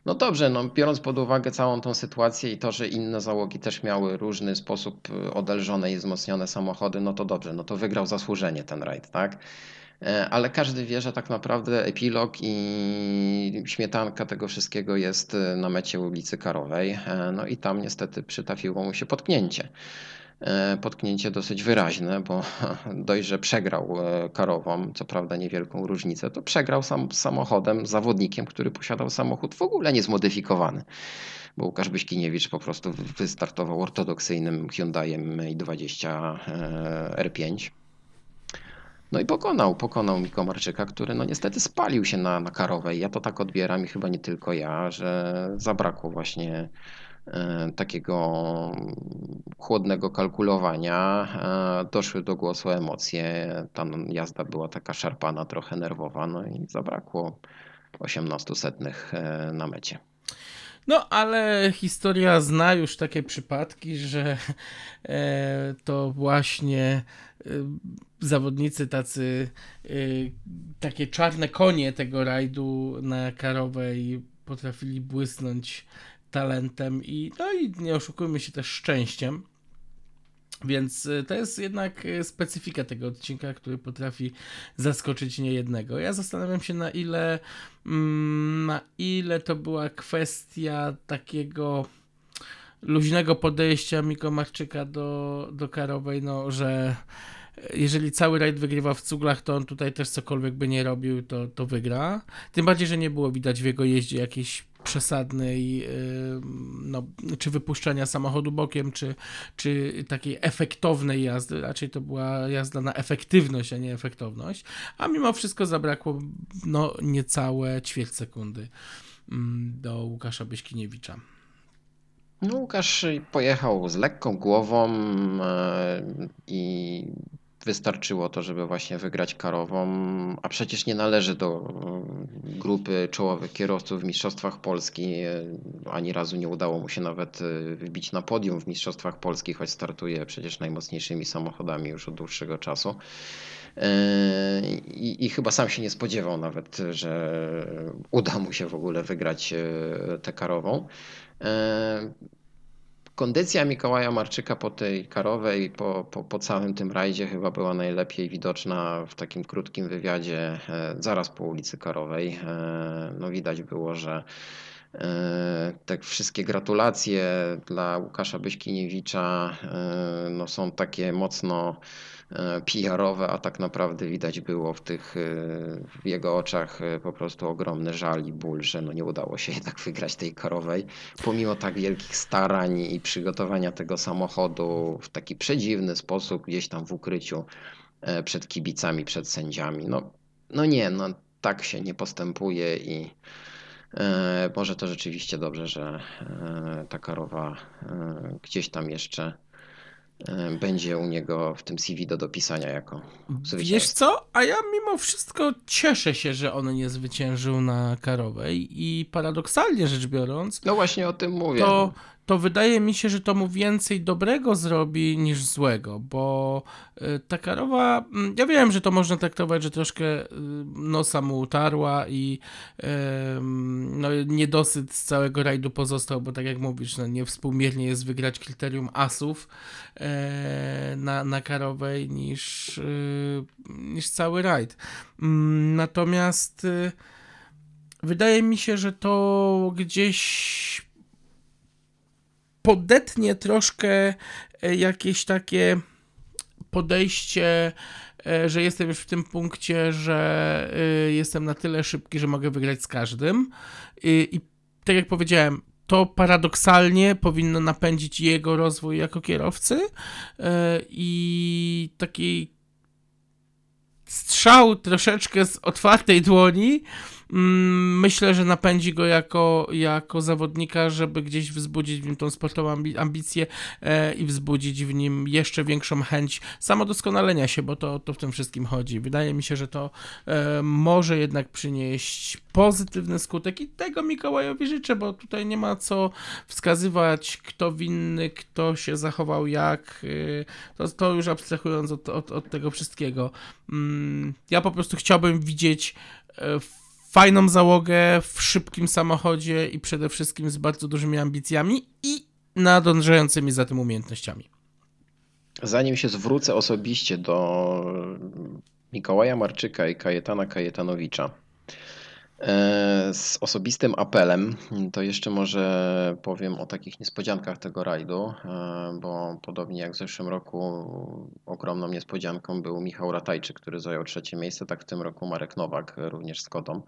Speaker 2: No dobrze, no biorąc pod uwagę całą tą sytuację i to, że inne załogi też miały różny sposób odelżone i wzmocnione samochody, no to dobrze, no to wygrał zasłużenie ten rajd, tak? E, ale każdy wie, że tak naprawdę epilog i śmietanka tego wszystkiego jest e, na mecie ulicy Karowej. E, no i tam niestety przytrafiło mu się potknięcie. E, potknięcie dosyć wyraźne, bo <laughs> dość, że przegrał e, karową, co prawda niewielką różnicę, to przegrał sam samochodem, zawodnikiem, który posiadał samochód w ogóle niezmodyfikowany bo Łukasz Byśkiniewicz po prostu wystartował ortodoksyjnym Hyundaiem i20 R5. No i pokonał, pokonał Miko Marczyka, który no niestety spalił się na, na karowej. Ja to tak odbieram i chyba nie tylko ja, że zabrakło właśnie e, takiego chłodnego kalkulowania. E, doszły do głosu emocje. Ta jazda była taka szarpana, trochę nerwowa, no i zabrakło 18 setnych e, na mecie.
Speaker 1: No, ale historia zna już takie przypadki, że e, to właśnie e, zawodnicy tacy, e, takie czarne konie tego rajdu na Karowej potrafili błysnąć talentem i no i nie oszukujmy się też szczęściem. Więc y, to jest jednak y, specyfika tego odcinka, który potrafi zaskoczyć niejednego. Ja zastanawiam się, na ile, mm, na ile to była kwestia takiego luźnego podejścia Miko Marczyka do, do Karowej, no, że jeżeli cały rajd wygrywa w cuglach, to on tutaj też cokolwiek by nie robił, to, to wygra. Tym bardziej, że nie było widać w jego jeździe jakiejś przesadnej, no, czy wypuszczania samochodu bokiem, czy, czy takiej efektownej jazdy. Raczej to była jazda na efektywność, a nie efektowność. A mimo wszystko zabrakło no, niecałe ćwierć sekundy do Łukasza Byśkiniewicza.
Speaker 2: No, Łukasz pojechał z lekką głową e, i wystarczyło to, żeby właśnie wygrać karową, a przecież nie należy do e, grupy czołowych kierowców w Mistrzostwach Polski. Ani razu nie udało mu się nawet e, wbić na podium w Mistrzostwach Polski, choć startuje przecież najmocniejszymi samochodami już od dłuższego czasu. I, I, chyba sam się nie spodziewał nawet, że uda mu się w ogóle wygrać tę karową. Kondycja Mikołaja Marczyka po tej karowej, po, po, po całym tym rajdzie chyba była najlepiej widoczna w takim krótkim wywiadzie e, zaraz po ulicy Karowej. E, no widać było, że te wszystkie gratulacje dla Łukasza Byśkiniewicza no są takie mocno PR-owe, a tak naprawdę widać było w tych e, w jego oczach e, po prostu ogromny żal i ból, że no nie udało się <laughs> jednak wygrać tej karowej, pomimo tak wielkich starań i przygotowania tego samochodu w taki przedziwny sposób, gdzieś tam w ukryciu przed kibicami, przed sędziami. No, no nie, no tak się nie postępuje i może to rzeczywiście dobrze, że ta karowa gdzieś tam jeszcze E, będzie u niego w tym CV do dopisania jako
Speaker 1: zwycięzca. Wiesz co? A ja mimo wszystko cieszę się, że on nie zwyciężył na Karowej i paradoksalnie rzecz biorąc...
Speaker 2: No właśnie o tym mówię.
Speaker 1: To, to wydaje mi się, że to mu więcej dobrego zrobi niż złego, bo y, ta karowa, mm, ja wiem, że to można traktować, że troszkę y, nosa mu utarła i no, niedosyt z całego rajdu pozostał, bo tak jak mówisz, no, niewspółmiernie jest wygrać kryterium asów e, na, na karowej niż, niż cały rajd. Mm, natomiast wydaje mi się, że to gdzieś podetnie troszkę e, jakieś takie podejście, e, że jestem już w tym punkcie, że e, jestem na tyle szybki, że mogę wygrać z każdym. I, tak jak powiedziałem, to paradoksalnie powinno napędzić jego rozwój jako kierowcy i taki strzał troszeczkę z otwartej dłoni myślę, że napędzi go jako, jako zawodnika, żeby gdzieś wzbudzić w nim tą sportową ambicję e, i wzbudzić w nim jeszcze większą chęć samodoskonalenia się, bo to, to w tym wszystkim chodzi. Wydaje mi się, że to e, może jednak przynieść pozytywny skutek i tego Mikołajowi życzę, bo tutaj nie ma co wskazywać, kto winny, kto się zachował jak. E, to, to już abstrahując od, od, od tego wszystkiego. Mm, ja po prostu chciałbym widzieć e, fajną załogę w szybkim samochodzie i przede wszystkim z bardzo dużymi ambicjami i nadążającymi za tym umiejętnościami.
Speaker 2: Zanim się zwrócę osobiście do Mikołaja Marczyka i Kajetana Kajetanowicza, z osobistym apelem, to jeszcze może powiem o takich niespodziankach tego rajdu, e, bo podobnie jak w zeszłym roku ogromną niespodzianką był Michał Ratajczyk, który zajął trzecie miejsce, tak w tym roku Marek Nowak, również z Kodą.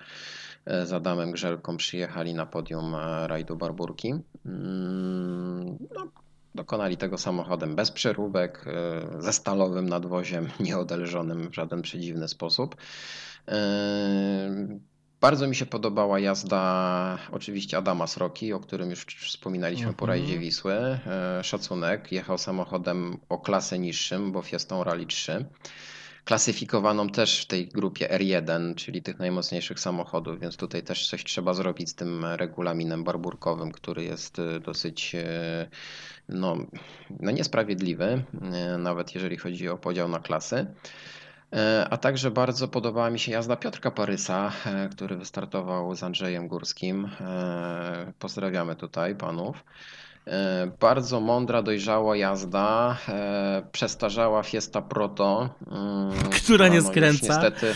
Speaker 2: E, z Adamem Grzelką przyjechali na podium rajdu Barburki. Mm, no, dokonali tego samochodem bez przeróbek, ze stalowym nadwoziem, <laughs> nieodelżonym w żaden przedziwny sposób. Bardzo mi się podobała jazda oczywiście Adama Sroki, o którym już wspominaliśmy po rajdzie mhm. Wisły. E, szacunek, jechał samochodem o klasę niższym, bo Fiestą Rally 3. Klasyfikowaną też w tej grupie R1, czyli tych najmocniejszych samochodów, więc tutaj też coś trzeba zrobić z tym regulaminem barburkowym, który jest e, dosyć e, no, no niesprawiedliwy, nawet jeżeli chodzi o podział na klasy. E, a także bardzo podobała mi się jazda Piotrka Parysa, e, który wystartował z Andrzejem Górskim. E, pozdrawiamy tutaj panów. Bardzo mądra, dojrzała jazda. Przestarzała Fiesta Proto.
Speaker 1: Mm, która nie no skręca.
Speaker 2: niestety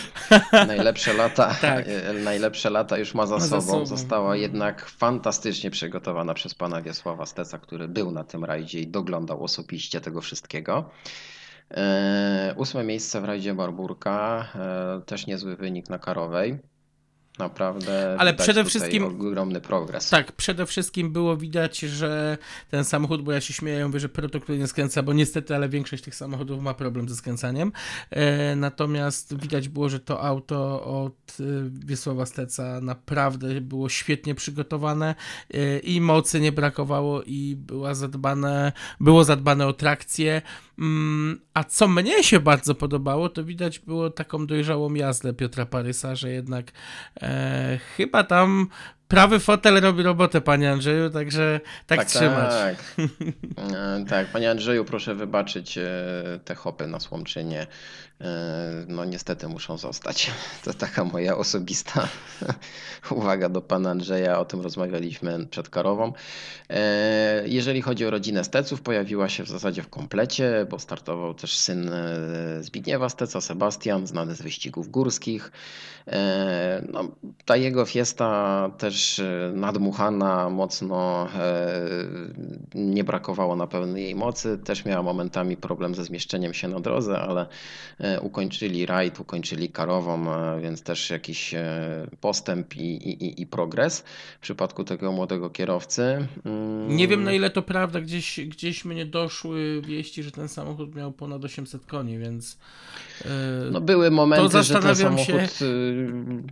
Speaker 2: <laughs> najlepsze lata, tak. najlepsze lata już ma za, ma sobą. za sobą. Została jednak fantastycznie przygotowana przez pana Wiesława Steca, który był na tym rajdzie i doglądał osobiście tego wszystkiego. E, ósme miejsce w rajdzie Barburka, e, też niezły wynik na karowej. Naprawdę
Speaker 1: Ale przede wszystkim
Speaker 2: ogromny progres.
Speaker 1: Tak, przede wszystkim było widać, że ten samochód, bo ja się śmieję, mówię, że protokół nie skręca, bo niestety, ale większość tych samochodów ma problem ze skręcaniem. E, natomiast widać było, że to auto od Wiesława Steca naprawdę było świetnie przygotowane e, i mocy nie brakowało i była zadbane, było zadbane o trakcję. Mm, a co mnie się bardzo podobało, to widać było taką dojrzałą jazdę Piotra Parysa, że jednak e, chyba tam prawy fotel robi robotę, panie Andrzeju, także tak, tak trzymać.
Speaker 2: Tak. <laughs> E, tak, panie Andrzeju, proszę wybaczyć te hopy na Słomczynie. E, no niestety muszą zostać. <laughs> To taka moja osobista <laughs> uwaga do pana Andrzeja, o tym rozmawialiśmy przed Karową. Jeżeli chodzi o rodzinę Steców, pojawiła się w zasadzie w komplecie, bo startował też syn Zbigniewa Steca, Sebastian, znany z wyścigów górskich. No, ta jego fiesta też nadmuchana, mocno nie brakowało na pewno jej mocy. Też miała momentami problem ze zmieszczeniem się na drodze, ale E, ukończyli rajd, ukończyli karową, e, więc też jakiś e, postęp i, i, i progres w przypadku tego młodego kierowcy.
Speaker 1: Mm. Nie wiem na ile to prawda, gdzieś, gdzieś mnie doszły wieści, że ten samochód miał ponad 800 koni, więc
Speaker 2: no były momenty, że ten samochód się...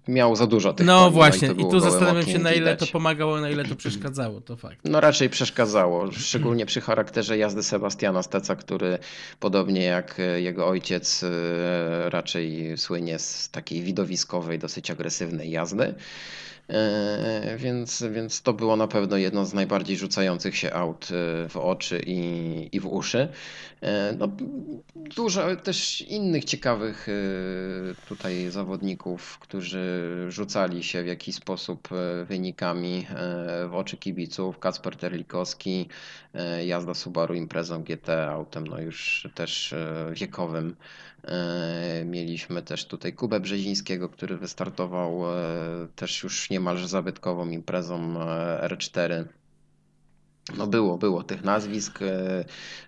Speaker 2: miał za dużo tych
Speaker 1: No
Speaker 2: koni,
Speaker 1: właśnie no i, i tu zastanawiam się na ile widać. to pomagało, na ile to przeszkadzało, to fakt.
Speaker 2: No raczej przeszkadzało, szczególnie przy charakterze jazdy Sebastiana Steca, który podobnie jak jego ojciec raczej słynie z takiej widowiskowej, dosyć agresywnej jazdy. E, więc, więc to było na pewno jedno z najbardziej rzucających się aut e, w oczy i, i w uszy. E, no, dużo też innych ciekawych tutaj zawodników, którzy rzucali się w jakiś sposób wynikami w oczy kibiców. Kacper Terlikowski, jazda Subaru imprezą GT autem no już też wiekowym. Mieliśmy też tutaj Kubę Brzezińskiego, który wystartował też już niemalże zabytkową imprezą e, R4. No było, było tych nazwisk. E,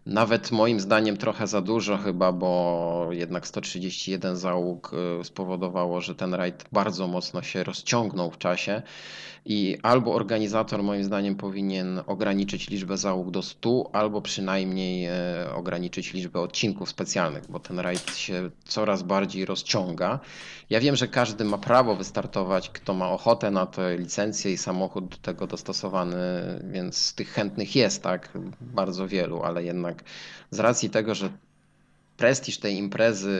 Speaker 2: nawet moim zdaniem trochę za dużo chyba, bo jednak 131 załóg e, spowodowało, że ten rajd bardzo mocno się rozciągnął w czasie. I albo organizator moim zdaniem powinien ograniczyć liczbę załóg do 100, albo przynajmniej e, ograniczyć liczbę odcinków specjalnych, bo ten rajd się coraz bardziej rozciąga. Ja wiem, że każdy ma prawo wystartować, kto ma ochotę na to, licencję i samochód do tego dostosowany, więc tych chętnych jest, tak, bardzo wielu, ale jednak z racji tego, że prestiż tej imprezy,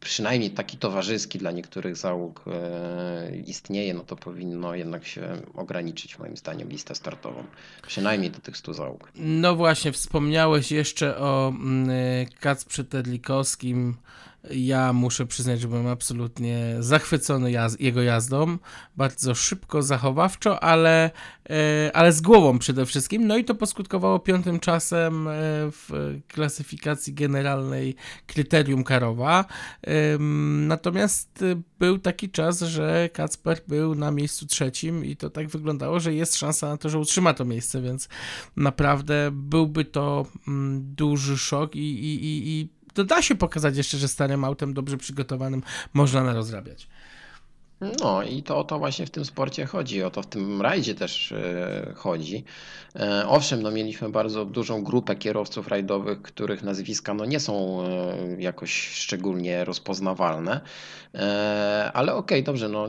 Speaker 2: przynajmniej taki towarzyski dla niektórych załóg e, istnieje, no to powinno jednak się ograniczyć moim zdaniem listę startową. Przynajmniej do tych 100 załóg.
Speaker 1: No właśnie, wspomniałeś jeszcze o mm, Kacprze Terlikowskim, Ja muszę przyznać, że byłem absolutnie zachwycony jaz jego jazdą. Bardzo szybko, zachowawczo, ale, e, ale z głową przede wszystkim. No i to poskutkowało piątym czasem e, w klasyfikacji generalnej kryterium Karowa. Natomiast był taki czas, że Kacper był na miejscu trzecim i to tak wyglądało, że jest szansa na to, że utrzyma to miejsce, więc naprawdę byłby to mm, duży szok i, i, i, i to da się pokazać jeszcze, że starym autem dobrze przygotowanym można na rozrabiać.
Speaker 2: No i to o to właśnie w tym sporcie chodzi, o to w tym rajdzie też e, chodzi. E, owszem, no mieliśmy bardzo dużą grupę kierowców rajdowych, których nazwiska no nie są e, jakoś szczególnie rozpoznawalne, ale okej, okay, dobrze, no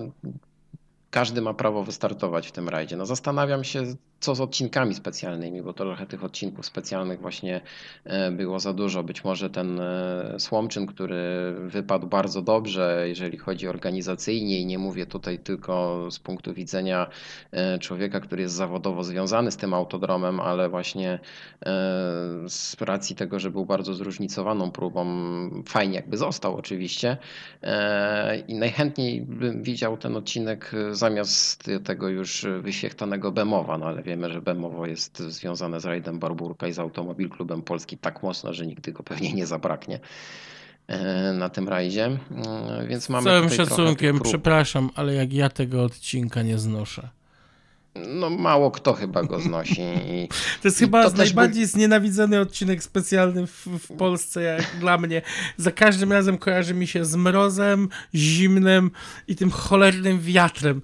Speaker 2: każdy ma prawo wystartować w tym rajdzie. No zastanawiam się, co z odcinkami specjalnymi, bo trochę tych odcinków specjalnych właśnie e, było za dużo. Być może ten e, Słomczyn, który wypadł bardzo dobrze, jeżeli chodzi organizacyjnie i nie mówię tutaj tylko z punktu widzenia e, człowieka, który jest zawodowo związany z tym autodromem, ale właśnie z racji tego, że był bardzo zróżnicowaną próbą, fajnie jakby został oczywiście i najchętniej bym widział ten odcinek zamiast tego już wyświechtanego Bemowa, no ale wiemy, że Bemowo jest związane z rajdem Barburka i z Automobil Klubem Polski tak mocno, że nigdy go pewnie nie zabraknie e, na tym rajdzie. E, więc mamy
Speaker 1: Z całym szacunkiem, przepraszam, ale jak ja tego odcinka nie znoszę.
Speaker 2: No mało kto chyba go znosi. I, <laughs>
Speaker 1: to jest chyba to najbardziej by... znienawidzony odcinek specjalny w, w, Polsce jak dla mnie. Za każdym razem kojarzy mi się z mrozem, zimnem i tym cholernym wiatrem.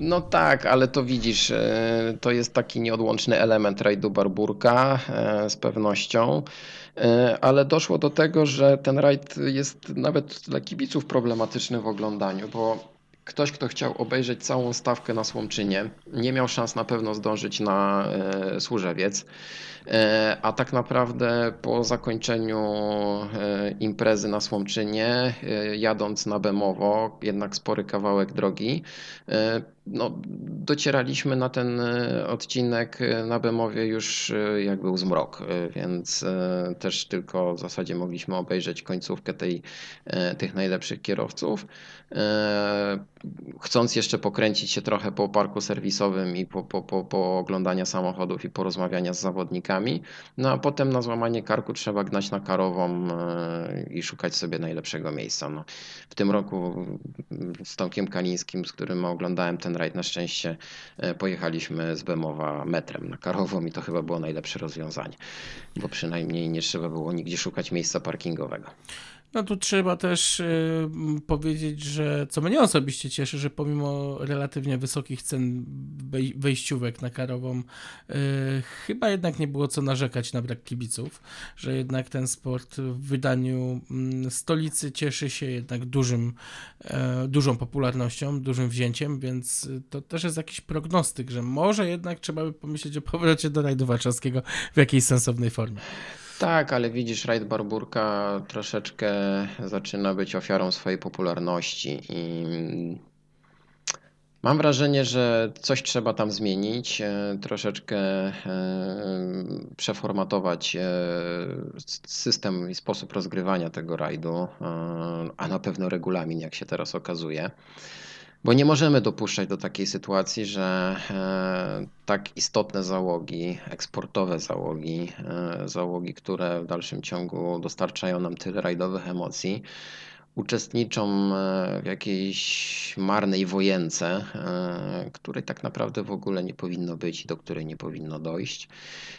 Speaker 2: No tak, ale to widzisz, e, to jest taki nieodłączny element rajdu Barburka e, z pewnością. E, ale doszło do tego, że ten rajd jest nawet dla kibiców problematyczny w oglądaniu, bo ktoś, kto chciał obejrzeć całą stawkę na Słomczynie, nie miał szans na pewno zdążyć na Służewiec. A tak naprawdę po zakończeniu imprezy na Słomczynie, jadąc na Bemowo, jednak spory kawałek drogi, no, docieraliśmy na ten odcinek na Bemowie już jak był zmrok, więc też tylko w zasadzie mogliśmy obejrzeć końcówkę tej, tych najlepszych kierowców chcąc jeszcze pokręcić się trochę po parku serwisowym i po, po, po, po oglądania samochodów i porozmawiania z zawodnikami, no a potem na złamanie karku trzeba gnać na karową e, i szukać sobie najlepszego miejsca. No, w tym roku z Tomkiem Kalińskim, z którym oglądałem ten rajd, na szczęście e, pojechaliśmy z Bemowa metrem na karową i to chyba było najlepsze rozwiązanie, bo przynajmniej nie trzeba było nigdzie szukać miejsca parkingowego.
Speaker 1: No tu trzeba też y, powiedzieć, że co mnie osobiście cieszy, że pomimo relatywnie wysokich cen wejściówek na karową, y, chyba jednak nie było co narzekać na brak kibiców, że jednak ten sport w wydaniu y, stolicy cieszy się jednak dużym, y, dużą popularnością, dużym wzięciem, więc to też jest jakiś prognostyk, że może jednak trzeba by pomyśleć o powrocie do rajdu warszawskiego w jakiejś sensownej formie.
Speaker 2: Tak, ale widzisz, Rajd Barburka troszeczkę zaczyna być ofiarą swojej popularności i mam wrażenie, że coś trzeba tam zmienić, e, troszeczkę e, przeformatować e, system i sposób rozgrywania tego rajdu, a na pewno regulamin, jak się teraz okazuje. Bo nie możemy dopuszczać do takiej sytuacji, że e, tak istotne załogi, eksportowe załogi, e, załogi, które w dalszym ciągu dostarczają nam tyle rajdowych emocji, uczestniczą e, w jakiejś marnej wojence, której tak naprawdę w ogóle nie powinno być i do której nie powinno dojść.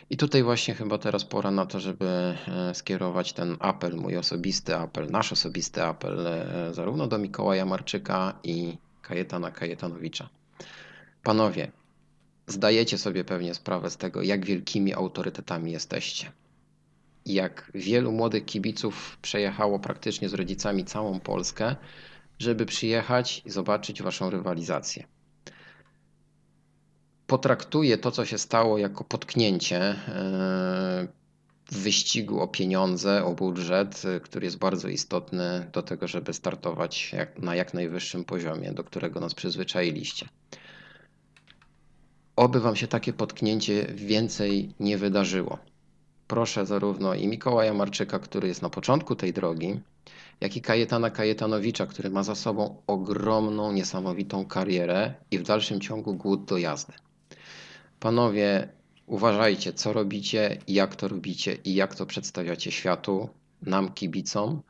Speaker 2: I tutaj właśnie chyba teraz pora na to, żeby skierować ten apel, mój osobisty apel, nasz osobisty apel, zarówno do Mikołaja Marczyka i Kajetana Kajetanowicza. Panowie, zdajecie sobie pewnie sprawę z tego, jak wielkimi autorytetami jesteście. Jak wielu młodych kibiców przejechało praktycznie z rodzicami całą Polskę, żeby przyjechać i zobaczyć waszą rywalizację. Potraktuję to, co się stało, jako potknięcie w wyścigu o pieniądze, o budżet, y, który jest bardzo istotny do tego, żeby startować jak, na jak najwyższym poziomie, do którego nas przyzwyczailiście. Oby Wam się takie potknięcie więcej nie wydarzyło. proszę zarówno i Mikołaja Marczyka, który jest na początku tej drogi, jak i Kajetana Kajetanowicza, który ma za sobą ogromną, niesamowitą karierę i w dalszym ciągu głód do jazdy. Panowie, uważajcie, co robicie, jak to robicie i jak to przedstawiacie światu, nam, kibicom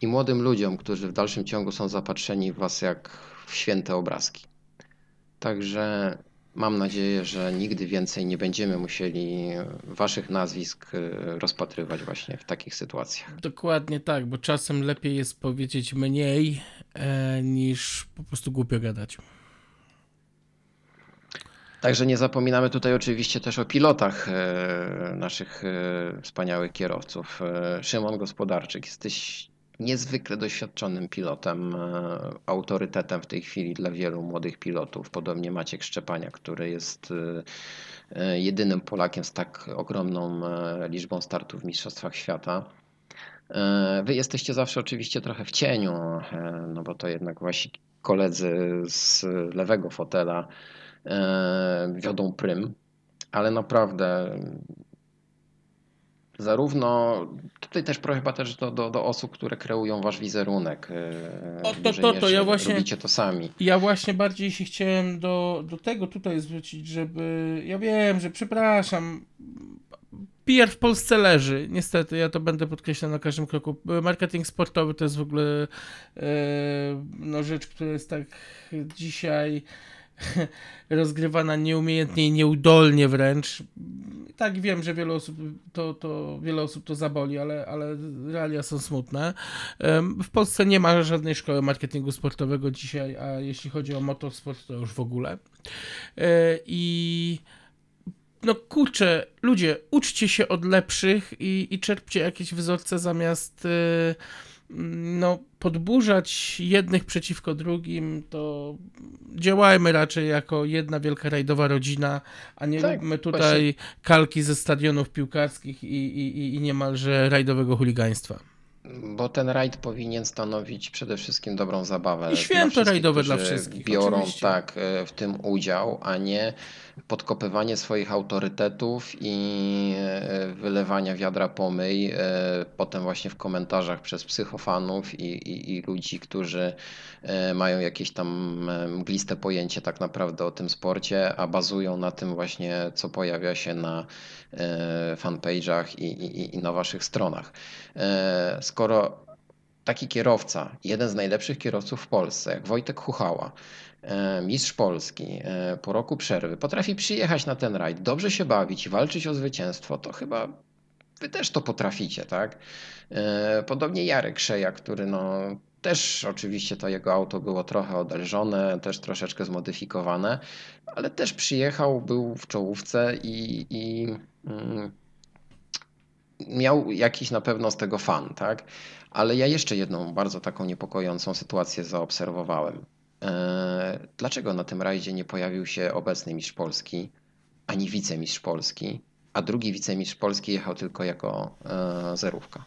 Speaker 2: i młodym ludziom, którzy w dalszym ciągu są zapatrzeni w Was jak w święte obrazki. Także mam nadzieję, że nigdy więcej nie będziemy musieli Waszych nazwisk y, rozpatrywać właśnie w takich sytuacjach.
Speaker 1: Dokładnie tak, bo czasem lepiej jest powiedzieć mniej e, niż po prostu głupio gadać.
Speaker 2: Także nie zapominamy tutaj oczywiście też o pilotach e, naszych e, wspaniałych kierowców. E, Szymon Gospodarczyk, jesteś niezwykle doświadczonym pilotem, autorytetem w tej chwili dla wielu młodych pilotów. Podobnie Maciek Szczepania, który jest jedynym Polakiem z tak ogromną liczbą startów w Mistrzostwach Świata. Wy jesteście zawsze oczywiście trochę w cieniu, no bo to jednak wasi koledzy z lewego fotela wiodą prym, ale naprawdę zarówno tutaj też prośba też do, do, do osób, które kreują wasz wizerunek.
Speaker 1: E, o, to, to, to, ja właśnie
Speaker 2: robicie to sami.
Speaker 1: Ja właśnie bardziej się chciałem do, do tego tutaj zwrócić, żeby ja wiem, że przepraszam, PR w Polsce leży. Niestety, ja to będę podkreślał na każdym kroku. Marketing sportowy to jest w ogóle e, no, rzecz, która jest tak dzisiaj <laughs> rozgrywana nieumiejętnie i nieudolnie wręcz. Tak, wiem, że wiele osób to, to, wiele osób to zaboli, ale, ale realia są smutne. W Polsce nie ma żadnej szkoły marketingu sportowego dzisiaj, a jeśli chodzi o motorsport, to już w ogóle. E, I no kurczę, ludzie, uczcie się od lepszych i, i czerpcie jakieś wzorce zamiast e, no, podburzać jednych przeciwko drugim, to działajmy raczej jako jedna wielka rajdowa rodzina, a nie tak, róbmy tutaj właśnie. kalki ze stadionów piłkarskich i, i, i niemalże rajdowego chuligaństwa.
Speaker 2: Bo ten rajd powinien stanowić przede wszystkim dobrą zabawę.
Speaker 1: I święto rajdowe dla wszystkich.
Speaker 2: Biorą
Speaker 1: oczywiście.
Speaker 2: tak e, w tym udział, a nie podkopywanie swoich autorytetów i e, wylewania wiadra pomyj, e, potem właśnie w komentarzach przez psychofanów i, i, i ludzi, którzy mają jakieś tam mgliste pojęcie tak naprawdę o tym sporcie, a bazują na tym właśnie, co pojawia się na fanpage'ach i, i, i na waszych stronach. Skoro taki kierowca, jeden z najlepszych kierowców w Polsce, jak Wojtek Huchała, e, mistrz Polski, e, po roku przerwy, potrafi przyjechać na ten rajd, dobrze się bawić walczyć o zwycięstwo, to chyba wy też to potraficie, tak? E, podobnie Jarek Szeja, który no, też oczywiście to jego auto było trochę odelżone, też troszeczkę zmodyfikowane, ale też przyjechał, był w czołówce i, i mm, miał jakiś na pewno z tego fan, tak? Ale ja jeszcze jedną bardzo taką niepokojącą sytuację zaobserwowałem. E, dlaczego na tym rajdzie nie pojawił się obecny mistrz Polski, ani wicemistrz Polski, a drugi wicemistrz Polski jechał tylko jako e, zerówka?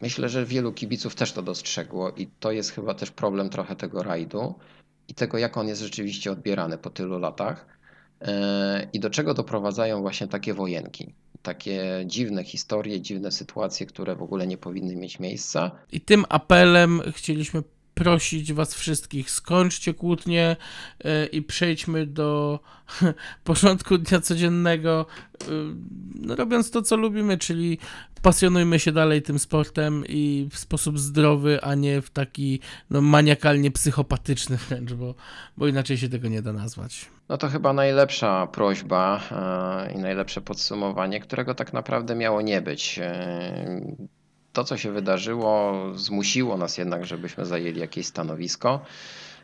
Speaker 2: Myślę, że wielu kibiców też to dostrzegło i to jest chyba też problem trochę tego rajdu i tego, jak on jest rzeczywiście odbierany po tylu latach e, i do czego doprowadzają właśnie takie wojenki takie dziwne historie, dziwne sytuacje, które w ogóle nie powinny mieć miejsca.
Speaker 1: I tym apelem chcieliśmy prosić Was wszystkich, skończcie kłótnie e, i przejdźmy do <laughs> porządku dnia codziennego, e, no, robiąc to, co lubimy, czyli pasjonujmy się dalej tym sportem i w sposób zdrowy, a nie w taki no, maniakalnie psychopatyczny wręcz, bo, bo inaczej się tego nie da nazwać.
Speaker 2: No to chyba najlepsza prośba e, i najlepsze podsumowanie, którego tak naprawdę miało nie być to, co się wydarzyło, zmusiło nas jednak, żebyśmy zajęli jakieś stanowisko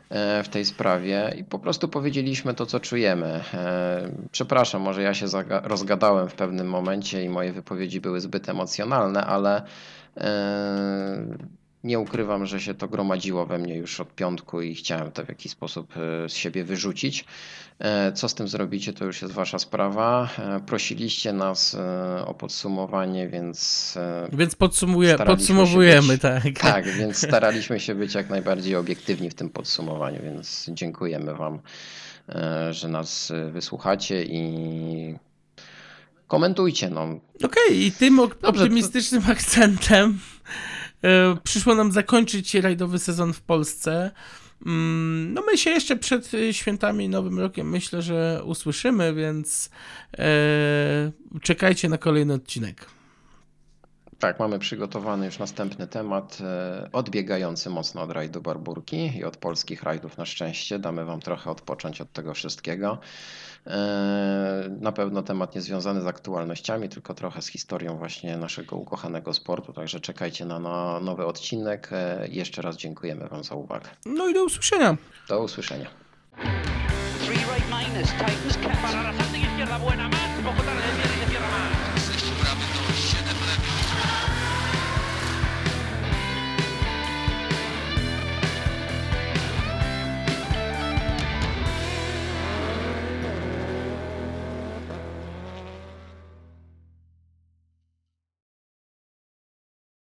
Speaker 2: e, w tej sprawie i po prostu powiedzieliśmy to, co czujemy. E, przepraszam, może ja się rozgadałem w pewnym momencie i moje wypowiedzi były zbyt emocjonalne, ale e, nie ukrywam, że się to gromadziło we mnie już od piątku i chciałem to w jakiś sposób e, z siebie wyrzucić. E, co z tym zrobicie, to już jest Wasza sprawa. E, prosiliście nas o podsumowanie, więc.
Speaker 1: Więc podsumuje, podsumowujemy,
Speaker 2: być,
Speaker 1: tak. <laughs>
Speaker 2: Tak, więc staraliśmy się być jak najbardziej obiektywni w tym podsumowaniu, więc dziękujemy Wam, że nas wysłuchacie i komentujcie. No.
Speaker 1: Okej, i tym
Speaker 2: Dobrze,
Speaker 1: optymistycznym akcentem e, przyszło nam zakończyć rajdowy sezon w Polsce. Mm, No my się jeszcze przed e, świętami Nowym Rokiem myślę, że usłyszymy, więc e, czekajcie na kolejny odcinek.
Speaker 2: Tak, mamy przygotowany już następny temat, e, odbiegający mocno od rajdu Barburki i od polskich rajdów na szczęście. Damy Wam trochę odpocząć od tego wszystkiego. E, Na pewno temat nie związany z aktualnościami, tylko trochę z historią właśnie naszego ukochanego sportu. Także czekajcie na no- nowy odcinek. E, Jeszcze raz dziękujemy Wam za uwagę.
Speaker 1: No i do usłyszenia.
Speaker 2: Do usłyszenia.
Speaker 3: Three right minus.
Speaker 4: Para izquierda buena.